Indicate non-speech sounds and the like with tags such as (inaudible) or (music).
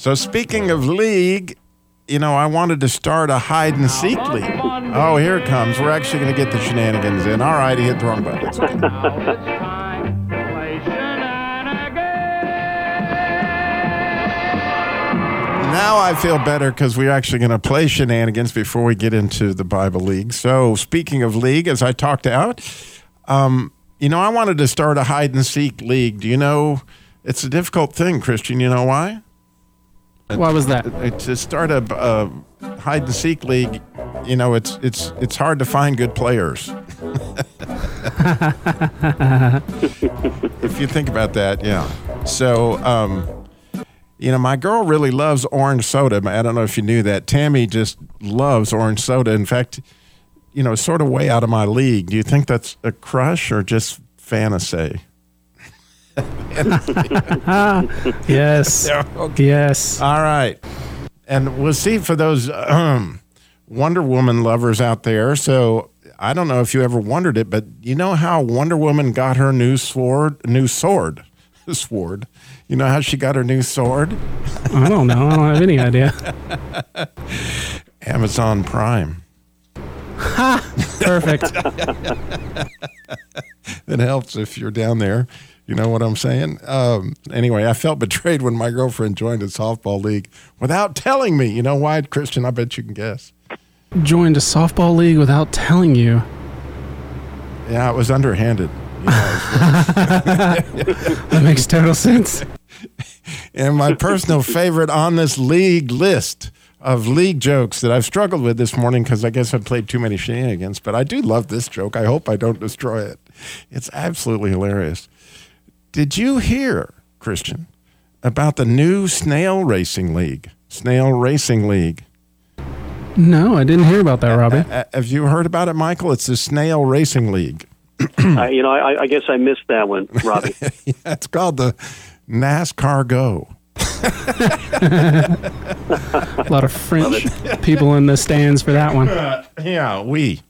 So speaking of league, you know, I wanted to start a hide and seek league. Oh, here it comes. We're actually going to get the shenanigans in. All right, he hit the wrong button. It's okay. Now I feel better because we're actually going to play shenanigans before we get into the Bible League. So, speaking of league, as I talked out, um, you know, I wanted to start a hide and seek league. Do you know it's a difficult thing, Christian? You know why? Why was that? Uh, To start a, a hide and seek league, you know, it's it's it's hard to find good players. (laughs) if you think about that, yeah. So, um, you know, my girl really loves orange soda. I don't know if you knew that. Tammy just loves orange soda. In fact, you know, sort of way out of my league. Do you think that's a crush or just fantasy? (laughs) Yes. (laughs) Yes. All right. And we'll see for those um, Wonder Woman lovers out there. So I don't know if you ever wondered it, but you know how Wonder Woman got her new sword? New sword. (laughs) Sword. You know how she got her new sword? I don't know. I don't have any idea. Amazon Prime. Ha! Perfect. It helps if you're down there. You know what I'm saying? Um, anyway, I felt betrayed when my girlfriend joined a softball league without telling me. You know why, Christian? I bet you can guess. Joined a softball league without telling you. Yeah, it was underhanded. You know, (laughs) That makes total sense. and my personal favorite on this league list of league jokes that I've struggled with this morning because I guess I've played too many shenanigans, but I do love this joke. I hope I don't destroy it. It's absolutely hilarious. Did you hear, Christian, about the new snail racing league? Snail racing league. No, I didn't hear about that, Robbie. Uh, have you heard about it, Michael? It's the snail racing league. (clears throat) I, you know, I, I guess I missed that one, Robbie. (laughs) yeah, it's called the NASCAR Go. (laughs) A lot of French people in the stands for that one. (laughs) Yeah, we.